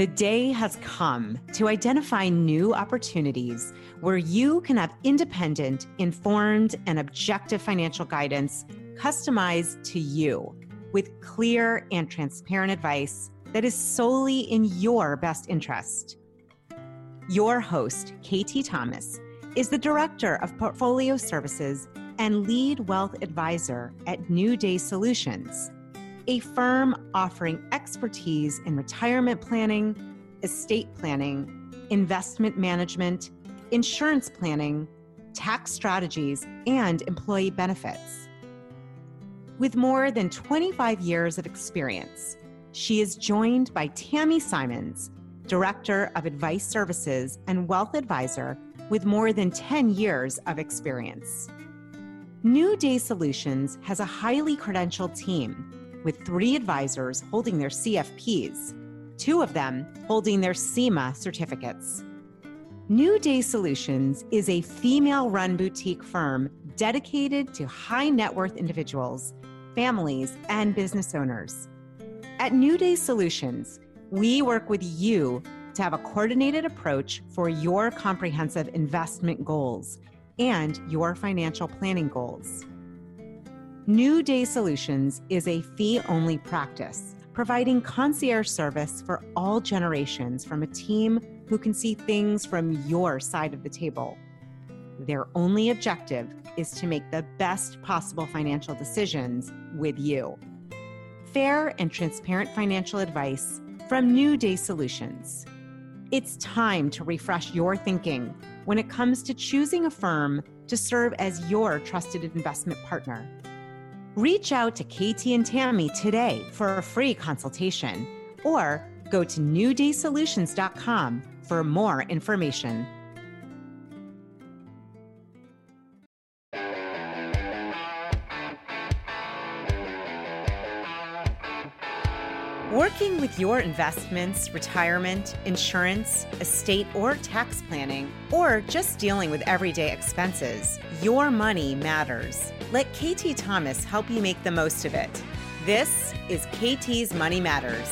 The day has come to identify new opportunities where you can have independent, informed, and objective financial guidance customized to you with clear and transparent advice that is solely in your best interest. Your host, KT Thomas, is the Director of Portfolio Services and Lead Wealth Advisor at New Day Solutions a firm offering expertise in retirement planning, estate planning, investment management, insurance planning, tax strategies, and employee benefits. With more than 25 years of experience, she is joined by Tammy Simons, Director of Advice Services and Wealth Advisor with more than 10 years of experience. New Day Solutions has a highly credentialed team with three advisors holding their CFPs, two of them holding their CIMA certificates. New Day Solutions is a female run boutique firm dedicated to high net worth individuals, families, and business owners. At New Day Solutions, we work with you to have a coordinated approach for your comprehensive investment goals and your financial planning goals. New Day Solutions is a fee only practice, providing concierge service for all generations from a team who can see things from your side of the table. Their only objective is to make the best possible financial decisions with you. Fair and transparent financial advice from New Day Solutions. It's time to refresh your thinking when it comes to choosing a firm to serve as your trusted investment partner. Reach out to KT and Tammy today for a free consultation or go to newdaysolutions.com for more information. Working with your investments, retirement, insurance, estate, or tax planning, or just dealing with everyday expenses, your money matters. Let KT Thomas help you make the most of it. This is KT's Money Matters.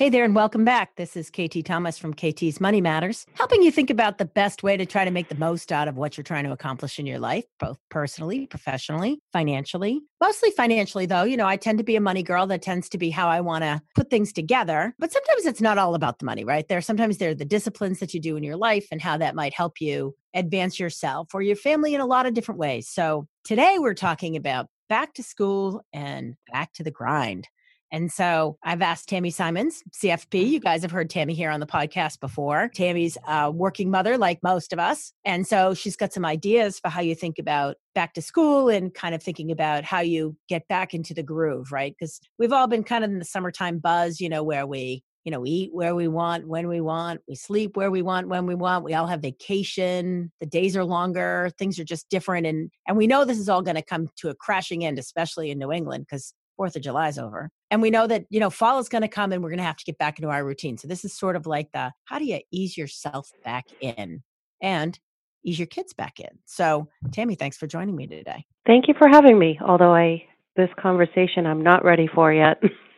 Hey there, and welcome back. This is KT Thomas from KT's Money Matters, helping you think about the best way to try to make the most out of what you're trying to accomplish in your life, both personally, professionally, financially. Mostly financially, though. You know, I tend to be a money girl. That tends to be how I want to put things together. But sometimes it's not all about the money, right? There, sometimes there are the disciplines that you do in your life and how that might help you advance yourself or your family in a lot of different ways. So today we're talking about back to school and back to the grind. And so I've asked Tammy Simons, CFP. You mm-hmm. guys have heard Tammy here on the podcast before. Tammy's a working mother, like most of us. And so she's got some ideas for how you think about back to school and kind of thinking about how you get back into the groove, right? Because we've all been kind of in the summertime buzz, you know, where we you know, we eat where we want, when we want, we sleep where we want, when we want. We all have vacation. The days are longer. Things are just different. And and we know this is all going to come to a crashing end, especially in New England, because Fourth of July is over. And we know that, you know, fall is going to come and we're going to have to get back into our routine. So this is sort of like the how do you ease yourself back in and ease your kids back in. So Tammy, thanks for joining me today. Thank you for having me. Although I this conversation I'm not ready for yet.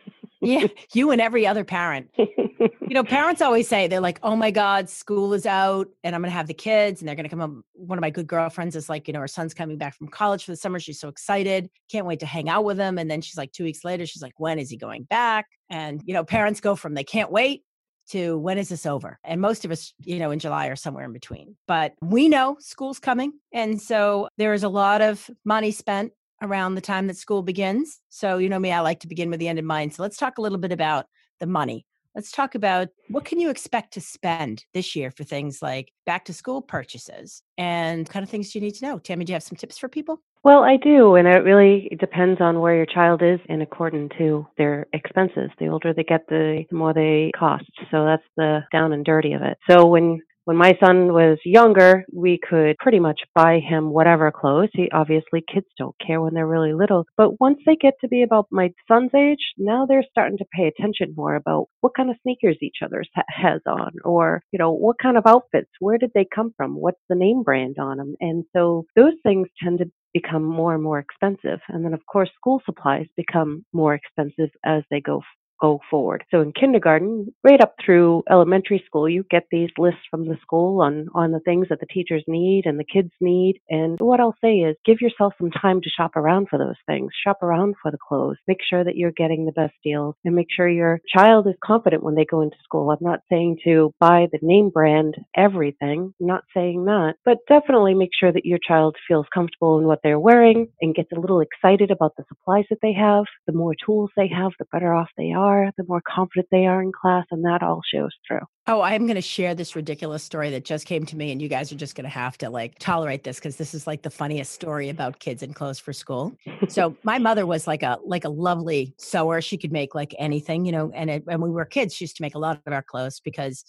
yeah, you and every other parent. you know, parents always say they're like, "Oh my God, school is out, and I'm going to have the kids, and they're going to come up." One of my good girlfriends is like, you know, her son's coming back from college for the summer. She's so excited, can't wait to hang out with him. And then she's like, two weeks later, she's like, "When is he going back?" And you know, parents go from they can't wait to when is this over? And most of us, you know, in July or somewhere in between. But we know school's coming. And so there is a lot of money spent around the time that school begins. So, you know me, I like to begin with the end in mind. So, let's talk a little bit about the money. Let's talk about what can you expect to spend this year for things like back to school purchases and kind of things do you need to know. Tammy, do you have some tips for people? Well, I do, and it really depends on where your child is and according to their expenses. The older they get, the more they cost. So that's the down and dirty of it. So when when my son was younger, we could pretty much buy him whatever clothes. He obviously kids don't care when they're really little, but once they get to be about my son's age, now they're starting to pay attention more about what kind of sneakers each other has on or, you know, what kind of outfits, where did they come from, what's the name brand on them. And so those things tend to become more and more expensive. And then of course school supplies become more expensive as they go go forward. So in kindergarten, right up through elementary school, you get these lists from the school on, on the things that the teachers need and the kids need. And what I'll say is give yourself some time to shop around for those things. Shop around for the clothes. Make sure that you're getting the best deals and make sure your child is confident when they go into school. I'm not saying to buy the name brand everything. I'm not saying that, but definitely make sure that your child feels comfortable in what they're wearing and gets a little excited about the supplies that they have. The more tools they have, the better off they are, the more confident they are in class, and that all shows through. Oh, I'm going to share this ridiculous story that just came to me, and you guys are just going to have to like tolerate this because this is like the funniest story about kids and clothes for school. so my mother was like a like a lovely sewer; she could make like anything, you know. And it, when we were kids, she used to make a lot of our clothes because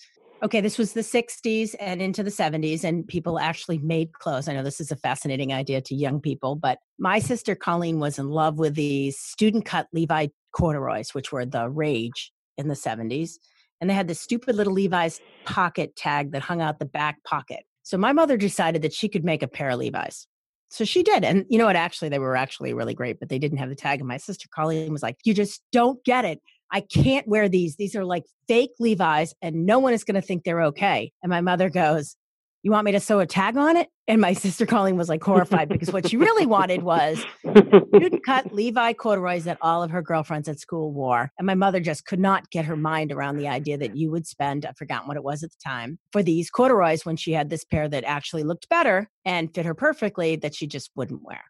okay, this was the 60s and into the 70s, and people actually made clothes. I know this is a fascinating idea to young people, but my sister Colleen was in love with these student cut Levi corduroys, which were the rage in the 70s. And they had this stupid little Levi's pocket tag that hung out the back pocket. So my mother decided that she could make a pair of Levi's. So she did. And you know what? Actually, they were actually really great, but they didn't have the tag. And my sister Colleen was like, You just don't get it. I can't wear these. These are like fake Levi's, and no one is going to think they're okay. And my mother goes, You want me to sew a tag on it? And my sister Colleen was like horrified because what she really wanted was student cut Levi corduroys that all of her girlfriends at school wore. And my mother just could not get her mind around the idea that you would spend, I've forgotten what it was at the time, for these corduroys when she had this pair that actually looked better and fit her perfectly that she just wouldn't wear.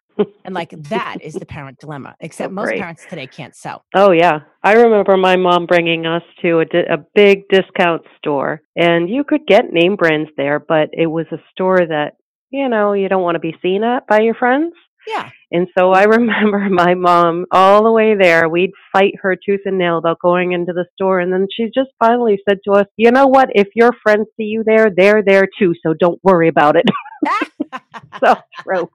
And like that is the parent dilemma, except Oh, most parents today can't sew. Oh yeah, I remember my mom bringing us to a, di- a big discount store, and you could get name brands there, but it was a store that you know you don't want to be seen at by your friends. Yeah. And so I remember my mom all the way there. We'd fight her tooth and nail about going into the store, and then she just finally said to us, "You know what? If your friends see you there, they're there too. So don't worry about it." so true.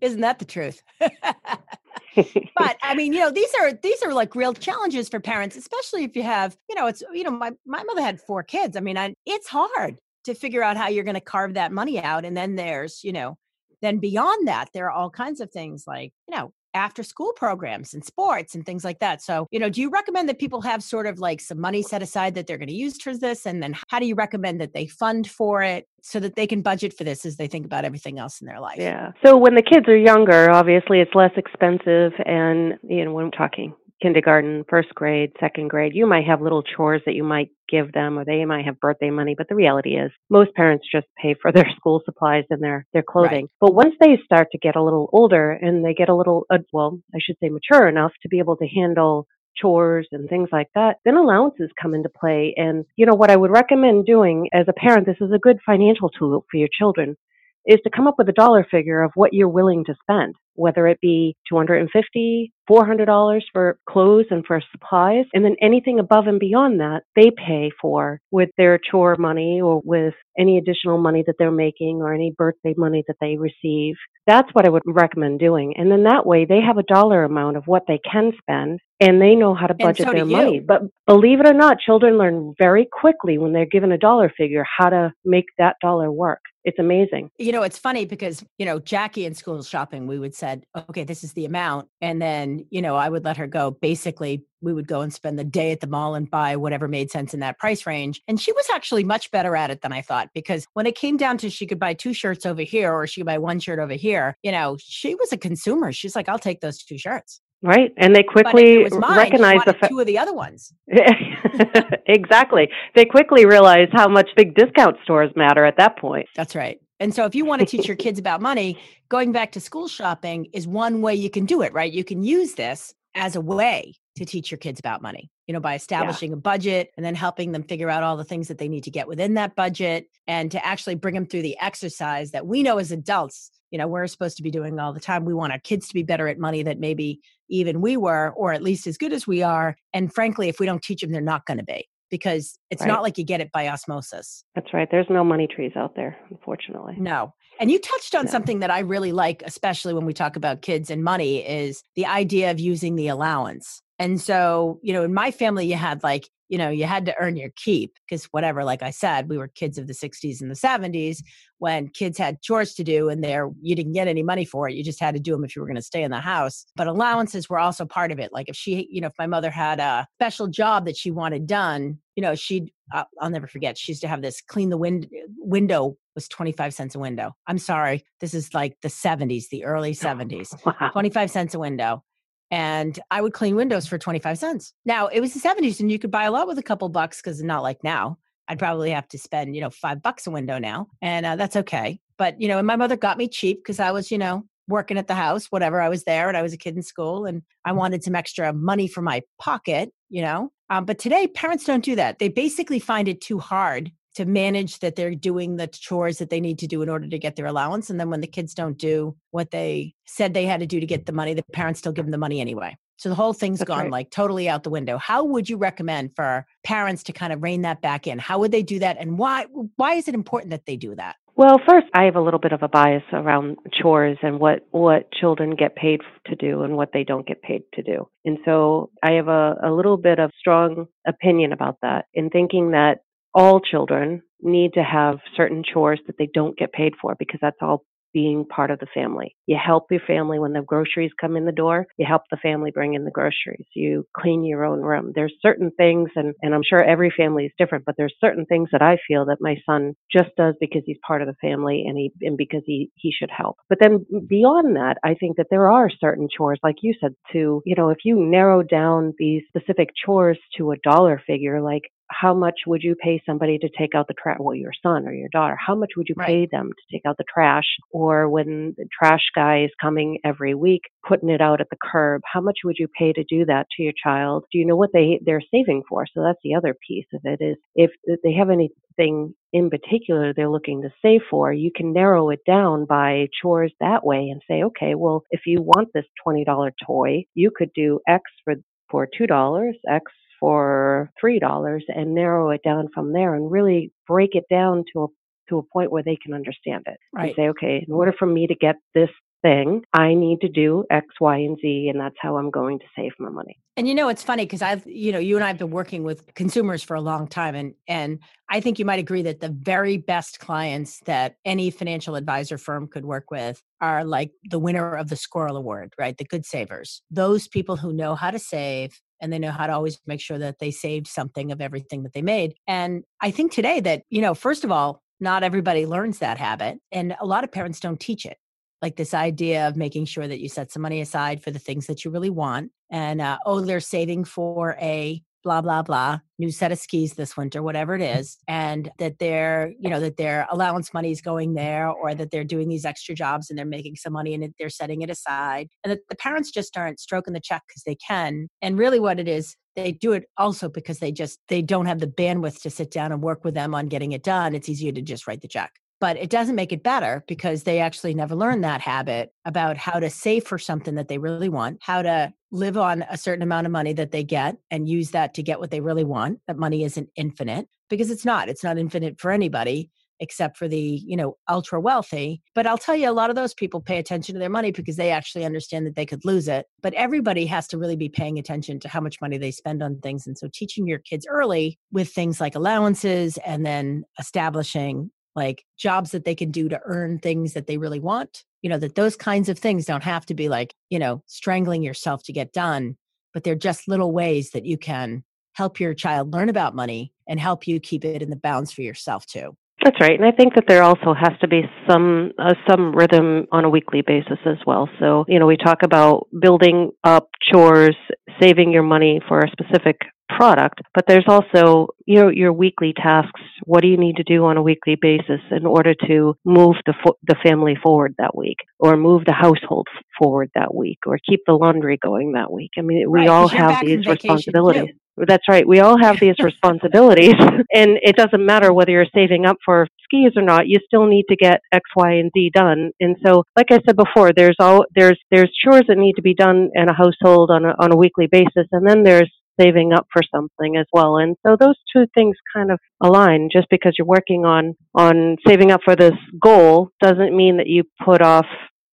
Isn't that the truth? but I mean, you know, these are these are like real challenges for parents, especially if you have, you know, it's you know, my my mother had four kids. I mean, I, it's hard to figure out how you're going to carve that money out, and then there's, you know, then beyond that, there are all kinds of things like, you know, after school programs and sports and things like that. So, you know, do you recommend that people have sort of like some money set aside that they're going to use towards this? And then how do you recommend that they fund for it so that they can budget for this as they think about everything else in their life? Yeah. So when the kids are younger, obviously it's less expensive, and you know when I'm talking kindergarten, first grade, second grade, you might have little chores that you might give them, or they might have birthday money. But the reality is, most parents just pay for their school supplies and their their clothing. But once they start to get a little older and they get a little, uh, well, I should say, mature enough to be able to handle chores and things like that, then allowances come into play. And, you know, what I would recommend doing as a parent, this is a good financial tool for your children, is to come up with a dollar figure of what you're willing to spend, whether it be 250 $400 for clothes and for supplies, and then anything above and beyond that, they pay for with their chore money or with any additional money that they're making or any birthday money that they receive. That's what I would recommend doing. And then that way they have a dollar amount of what they can spend and they know how to budget so their money. But believe it or not, children learn very quickly when they're given a dollar figure how to make that dollar work. It's amazing. You know, it's funny because, you know, Jackie in school shopping, we would said, okay, this is the amount. And then, you know, I would let her go. Basically, we would go and spend the day at the mall and buy whatever made sense in that price range. And she was actually much better at it than I thought because when it came down to she could buy two shirts over here or she could buy one shirt over here, you know, she was a consumer. She's like, I'll take those two shirts. Right? And they quickly mine, recognize the fact. two of the other ones. exactly. They quickly realize how much big discount stores matter at that point. That's right. And so if you want to teach your kids about money, going back to school shopping is one way you can do it, right? You can use this as a way to teach your kids about money, you know, by establishing a budget and then helping them figure out all the things that they need to get within that budget and to actually bring them through the exercise that we know as adults, you know, we're supposed to be doing all the time. We want our kids to be better at money that maybe even we were, or at least as good as we are. And frankly, if we don't teach them, they're not going to be because it's Right. not like you get it by osmosis. That's right. There's no money trees out there, unfortunately. No. And you touched on No. something that I really like, especially when we talk about kids and money, is the idea of using the allowance. And so, you know, in my family, you had like, you know, you had to earn your keep because whatever, like I said, we were kids of the 60s and the 70s when kids had chores to do and there you didn't get any money for it. You just had to do them if you were going to stay in the house. But allowances were also part of it. Like if she, you know, if my mother had a special job that she wanted done, you know, she'd, uh, I'll never forget, she used to have this clean the wind, window was 25 cents a window. I'm sorry. This is like the 70s, the early 70s. Wow. 25 cents a window and I would clean windows for 25 cents. Now, it was the 70s and you could buy a lot with a couple bucks because not like now. I'd probably have to spend, you know, five bucks a window now. And uh, that's okay. But, you know, and my mother got me cheap because I was, you know, working at the house, whatever. I was there and I was a kid in school and I wanted some extra money for my pocket, you know. Um, but today, parents don't do that. They basically find it too hard to manage that they're doing the chores that they need to do in order to get their allowance. And then when the kids don't do what they said they had to do to get the money, the parents still give them the money anyway. So the whole thing's That's gone right. like totally out the window. How would you recommend for parents to kind of rein that back in? How would they do that? And why why is it important that they do that? Well, first, I have a little bit of a bias around chores and what what children get paid to do and what they don't get paid to do. And so I have a, a little bit of strong opinion about that in thinking that all children need to have certain chores that they don't get paid for because that's all being part of the family. You help your family when the groceries come in the door. You help the family bring in the groceries. You clean your own room. There's certain things, and, and I'm sure every family is different, but there's certain things that I feel that my son just does because he's part of the family and he and because he he should help. But then beyond that, I think that there are certain chores, like you said, to you know, if you narrow down these specific chores to a dollar figure, like how much would you pay somebody to take out the trash? Well, your son or your daughter, how much would you right. pay them to take out the trash? Or when the trash guy is coming every week, putting it out at the curb, how much would you pay to do that to your child? Do you know what they they're saving for? So that's the other piece of it is if they have anything in particular they're looking to save for, you can narrow it down by chores that way and say, okay, well, if you want this $20 toy, you could do X for for $2, X for three dollars and narrow it down from there and really break it down to a to a point where they can understand it right. and say okay in order for me to get this thing i need to do x y and z and that's how i'm going to save my money. And you know it's funny because i've you know you and i've been working with consumers for a long time and and i think you might agree that the very best clients that any financial advisor firm could work with are like the winner of the squirrel award right? The good savers. Those people who know how to save and they know how to always make sure that they saved something of everything that they made. And I think today that, you know, first of all, not everybody learns that habit, and a lot of parents don't teach it. Like this idea of making sure that you set some money aside for the things that you really want. And, uh, oh, they're saving for a blah blah blah new set of skis this winter whatever it mm. is and that their you know that their allowance money is going there or that they're doing these extra jobs and they're making some money and they're setting it aside and that the parents just aren't stroking the check because they can and really what it is they do it also because they just they don't have the bandwidth to sit down and work with them on getting it done it's easier to just write the check but it doesn't make it better because they actually never learned that habit about how to save for something that they really want, how to live on a certain amount of money that they get and use that to get what they really want. That money isn't infinite because it's not. It's not infinite for anybody except for the, you know, ultra wealthy. But I'll tell you a lot of those people pay attention to their money because they actually understand that they could lose it. But everybody has to really be paying attention to how much money they spend on things and so teaching your kids early with things like allowances and then establishing like jobs that they can do to earn things that they really want. You know, that those kinds of things don't have to be like, you know, strangling yourself to get done, but they're just little ways that you can help your child learn about money and help you keep it in the bounds for yourself too. That's right, and I think that there also has to be some uh, some rhythm on a weekly basis as well. So, you know, we talk about building up chores, saving your money for a specific product, but there's also you know your weekly tasks. What do you need to do on a weekly basis in order to move the fo- the family forward that week, or move the household forward that week, or keep the laundry going that week? I mean, we right, all have these responsibilities. Too. That's right. We all have these responsibilities, and it doesn't matter whether you're saving up for skis or not. You still need to get X, Y, and Z done. And so, like I said before, there's all there's there's chores that need to be done in a household on a on a weekly basis, and then there's saving up for something as well. And so those two things kind of align. Just because you're working on on saving up for this goal doesn't mean that you put off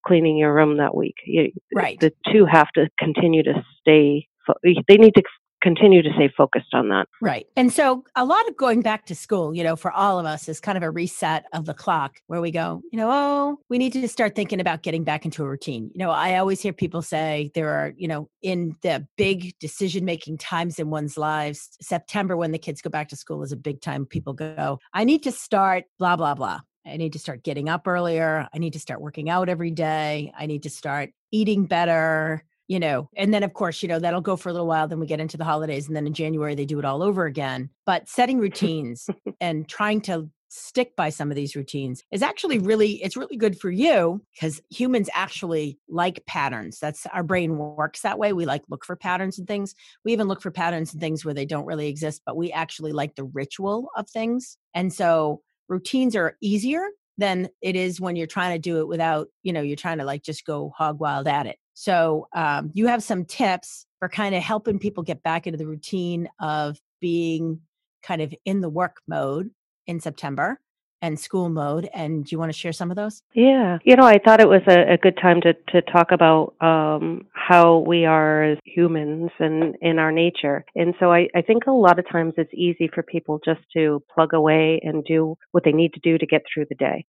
cleaning your room that week. You, right. The two have to continue to stay. They need to continue to stay focused on that. Right. And so a lot of going back to school, you know, for all of us is kind of a reset of the clock where we go, you know, oh, we need to start thinking about getting back into a routine. You know, I always hear people say there are, you know, in the big decision making times in one's lives, September when the kids go back to school is a big time people go, I need to start blah, blah, blah. I need to start getting up earlier. I need to start working out every day. I need to start eating better, you know. And then, of course, you know, that'll go for a little while. Then we get into the holidays. And then in January, they do it all over again. But setting routines and trying to stick by some of these routines is actually really it's really good for you because humans actually like patterns that's our brain works that way we like look for patterns and things we even look for patterns and things where they don't really exist but we actually like the ritual of things and so routines are easier than it is when you're trying to do it without, you know, you're trying to like just go hog wild at it. So um, you have some tips for kind of helping people get back into the routine of being kind of in the work mode in September and school mode. And do you want to share some of those? Yeah. You know, I thought it was a, a good time to, to talk about um, how we are as humans and in our nature. And so I, I think a lot of times it's easy for people just to plug away and do what they need to do to get through the day.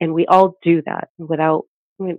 And we all do that without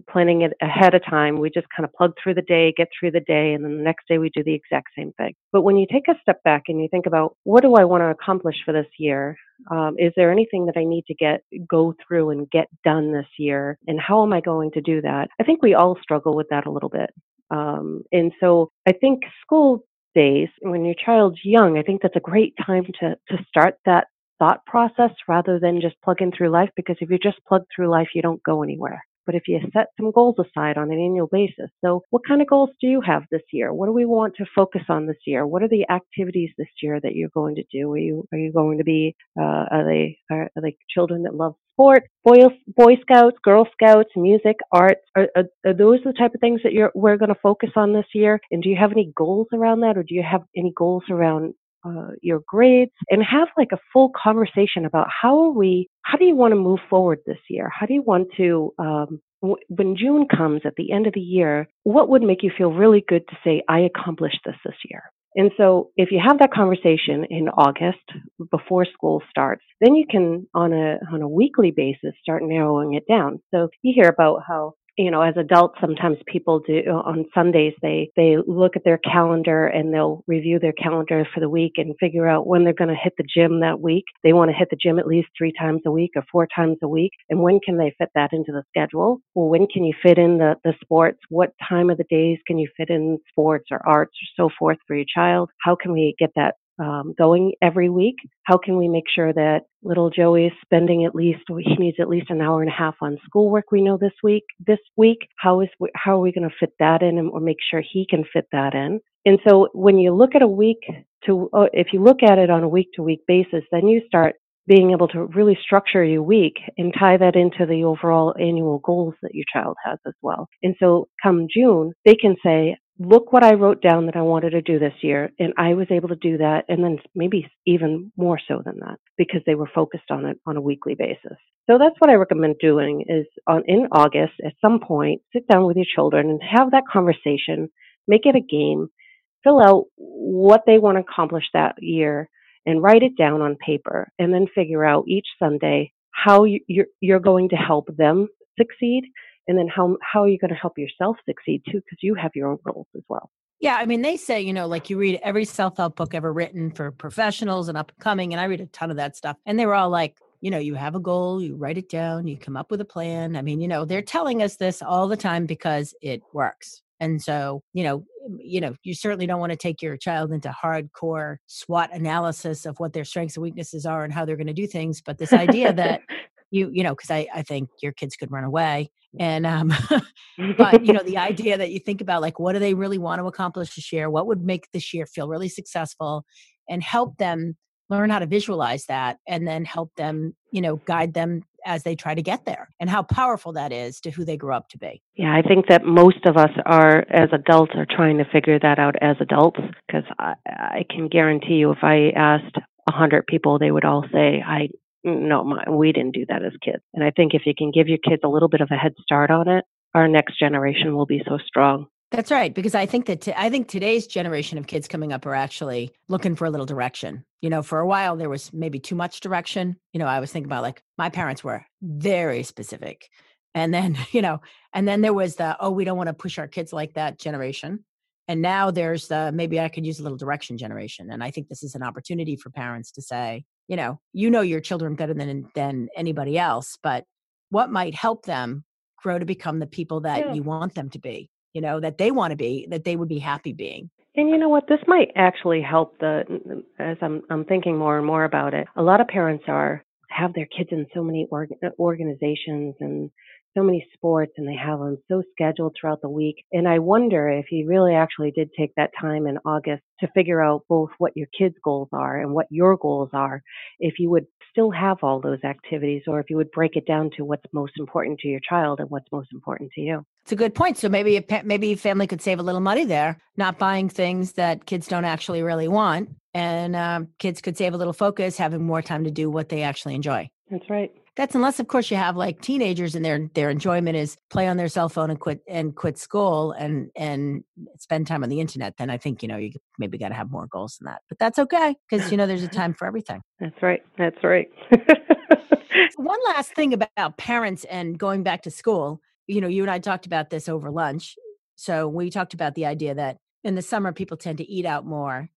planning it ahead of time. We just kind of plug through the day, get through the day, and then the next day we do the exact same thing. But when you take a step back and you think about what do I want to accomplish for this year? Um, is there anything that I need to get go through and get done this year? And how am I going to do that? I think we all struggle with that a little bit. Um, and so I think school days, when your child's young, I think that's a great time to to start that thought process rather than just plugging through life because if you just plug through life, you don't go anywhere but if you set some goals aside on an annual basis. So, what kind of goals do you have this year? What do we want to focus on this year? What are the activities this year that you're going to do? Are you are you going to be uh, are they are, are they children that love sport, Boy, Boy Scouts, Girl Scouts, music, arts? Are, are, are those the type of things that you're we're going to focus on this year? And do you have any goals around that, or do you have any goals around uh, your grades and have like a full conversation about how are we how do you want to move forward this year? How do you want to um, when june comes at the end of the year what would make you feel really good to say i accomplished this this year? And so if you have that conversation in august before school starts then you can on a on a weekly basis start narrowing it down. So you hear about how you know, as adults, sometimes people do on Sundays, they, they look at their calendar and they'll review their calendar for the week and figure out when they're going to hit the gym that week. They want to hit the gym at least three times a week or four times a week. And when can they fit that into the schedule? Well, when can you fit in the, the sports? What time of the days can you fit in sports or arts or so forth for your child? How can we get that um, going every week? How can we make sure that little Joey is spending at least he needs at least an hour and a half on schoolwork? We know this week. This week, how is how are we going to fit that in, or make sure he can fit that in? And so, when you look at a week to, uh, if you look at it on a week to week basis, then you start being able to really structure your week and tie that into the overall annual goals that your child has as well. And so come June, they can say, look what I wrote down that I wanted to do this year, and I was able to do that, and then maybe even more so than that because they were focused on it on a weekly basis. So that's what I recommend doing is on in August at some point sit down with your children and have that conversation, make it a game, fill out what they want to accomplish that year, and write it down on paper, and then figure out each Sunday how you're, you're going to help them succeed and then how how are you going to help yourself succeed too because you have your own goals as well. Yeah i mean they say you know like you read every self-help book ever written for professionals and up and coming and i read a ton of that stuff and they were all like you know you have a goal you write it down you come up with a plan. I mean you know they're telling us this all the time because it works and so you know you know you certainly don't want to take your child into hardcore swot analysis of what their strengths and weaknesses are and how they're going to do things but this idea that you you know because I, I think your kids could run away and um but you know the idea that you think about like what do they really want to accomplish this year? What would make this year feel really successful? And help them learn how to visualize that and then help them you know guide them as they try to get there and how powerful that is to who they grow up to be. Yeah i think that most of us are as adults are trying to figure that out as adults because I, I can guarantee you if i asked a hundred people they would all say i no, my, we didn't do that as kids. And I think if you can give your kids a little bit of a head start on it, our next generation will be so strong. That's right, because I think that t- I think today's generation of kids coming up are actually looking for a little direction. You know, for a while there was maybe too much direction. You know, I was thinking about like my parents were very specific. And then, you know, and then there was the oh, we don't want to push our kids like that generation. And now there's the maybe I could use a little direction generation. And I think this is an opportunity for parents to say, you know, you know your children better than than anybody else, but what might help them grow to become the people that yeah. you want them to be? you know, that they want to be, that they would be happy being. And you know what? This might actually help the as I'm I'm thinking more and more about it. A lot of parents are have their kids in so many org, uh, organizations and so many sports and they have them so scheduled throughout the week. And I wonder if you really actually did take that time in August to figure out both what your kids' goals are and what your goals are, if you would still have all those activities or if you would break it down to what's most important to your child and what's most important to you. It's a good point. So maybe a, maybe family could save a little money there, not buying things that kids don't actually really want, and um, kids could save a little focus, having more time to do what they actually enjoy. That's right. That's unless, of course, you have like teenagers and their their enjoyment is play on their cell phone and quit and quit school and and spend time on the internet. Then I think you know you maybe got to have more goals than that. But that's okay because you know there's a time for everything. That's right. That's right. one last thing about parents and going back to school. You know, you and I talked about this over lunch. So we talked about the idea that in the summer people tend to eat out more.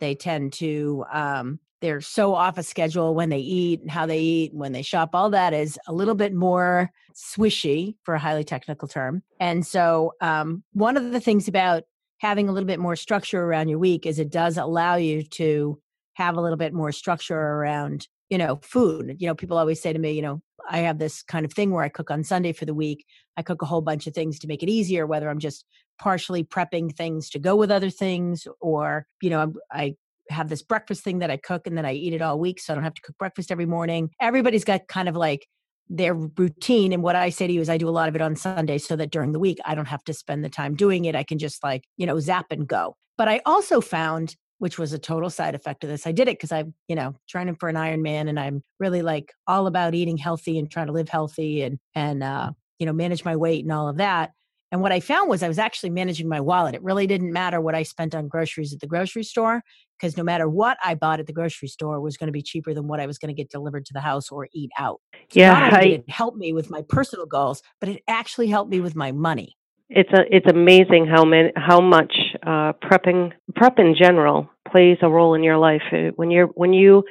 They tend to um, they're so off a schedule when they eat and how they eat and when they shop all that is a little bit more swishy for a highly technical term. And so um, one of the things about having a little bit more structure around your week is it does allow you to have a little bit more structure around you know food. You know people always say to me you know i have this kind of thing where i cook on sunday for the week. I cook a whole bunch of things to make it easier whether i'm just partially prepping things to go with other things or you know i have this breakfast thing that I cook and then I eat it all week. So I don't have to cook breakfast every morning. Everybody's got kind of like their routine. And what I say to you is I do a lot of it on Sunday so that during the week I don't have to spend the time doing it. I can just like, you know, zap and go. But I also found which was a total side effect of this. I did it because I'm, you know, training for an Ironman and I'm really like all about eating healthy and trying to live healthy and and uh, you know, manage my weight and all of that. And what I found was I was actually managing my wallet. It really didn't matter what I spent on groceries at the grocery store because no matter what I bought at the grocery store was going to be cheaper than what I was going to get delivered to the house or eat out. So yeah, I, it helped me with my personal goals, but it actually helped me with my money. It's a it's amazing how many how much uh, prepping prep in general plays a role in your life. Uh, when you're when you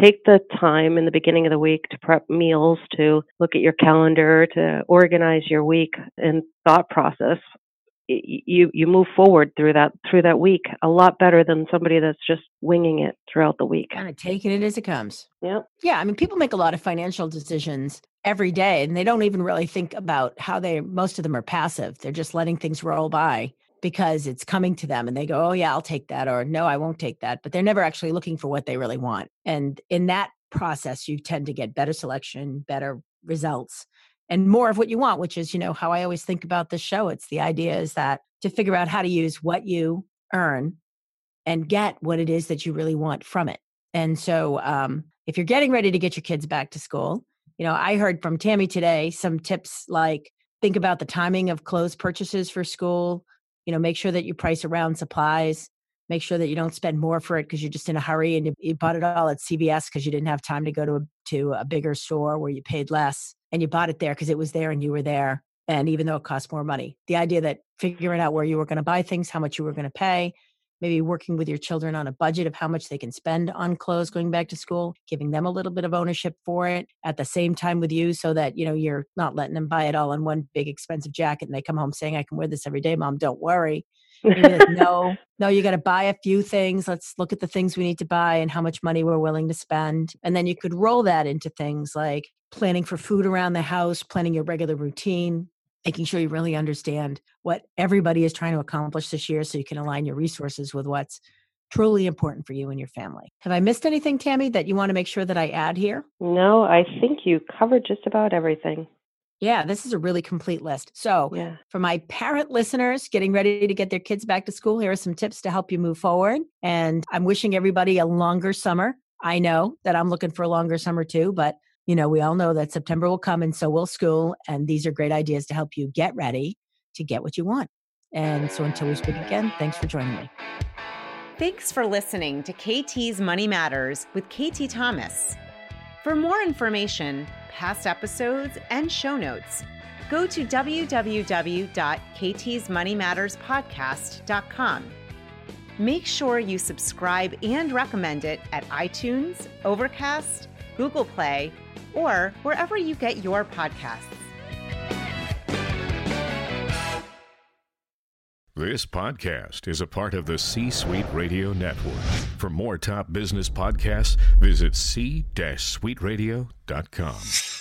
take the time in the beginning of the week to prep meals, to look at your calendar, to organize your week and thought process. You you move forward through that through that week a lot better than somebody that's just winging it throughout the week. Kind of taking it as it comes. Yeah. Yeah. I mean, people make a lot of financial decisions every day, and they don't even really think about how they. Most of them are passive. They're just letting things roll by because it's coming to them and they go, oh, yeah, I'll take that, or no, I won't take that. But they're never actually looking for what they really want. And in that process, you tend to get better selection, better results, and more of what you want, which is, you know, how I always think about this show. It's the idea is that to figure out how to use what you earn and get what it is that you really want from it. And so, um, if you're getting ready to get your kids back to school, you know, I heard from Tammy today some tips like think about the timing of clothes purchases for school, you know make sure that you price around supplies make sure that you don't spend more for it because you're just in a hurry and you, you bought it all at cvs because you didn't have time to go to a, to a bigger store where you paid less and you bought it there because it was there and you were there and even though it cost more money. The idea that figuring out where you were going to buy things how much you were going to pay maybe working with your children on a budget of how much they can spend on clothes going back to school giving them a little bit of ownership for it at the same time with you so that you know you're not letting them buy it all in one big expensive jacket and they come home saying i can wear this every day mom don't worry. Like, no no you got to buy a few things let's look at the things we need to buy and how much money we're willing to spend and then you could roll that into things like planning for food around the house planning your regular routine making sure you really understand what everybody is trying to accomplish this year so you can align your resources with what's truly important for you and your family. Have I missed anything, Tammy, that you want to make sure that I add here? No, I think you covered just about everything. Yeah, this is a really complete list. So, yeah. for my parent listeners getting ready to get their kids back to school, here are some tips to help you move forward. And I'm wishing everybody a longer summer. I know that I'm looking for a longer summer too, but you know, we all know that September will come and so will school. And these are great ideas to help you get ready to get what you want. And so until we speak again, thanks for joining me. Thanks for listening to KT's Money Matters with KT Thomas. For more information, past episodes, and show notes, go to www.ktsmoneymatterspodcast.com. Make sure you subscribe and recommend it at iTunes, Overcast, Google Play, or wherever you get your podcasts. This podcast is a part of the C Suite Radio Network. For more top business podcasts, visit c-suiteradio.com.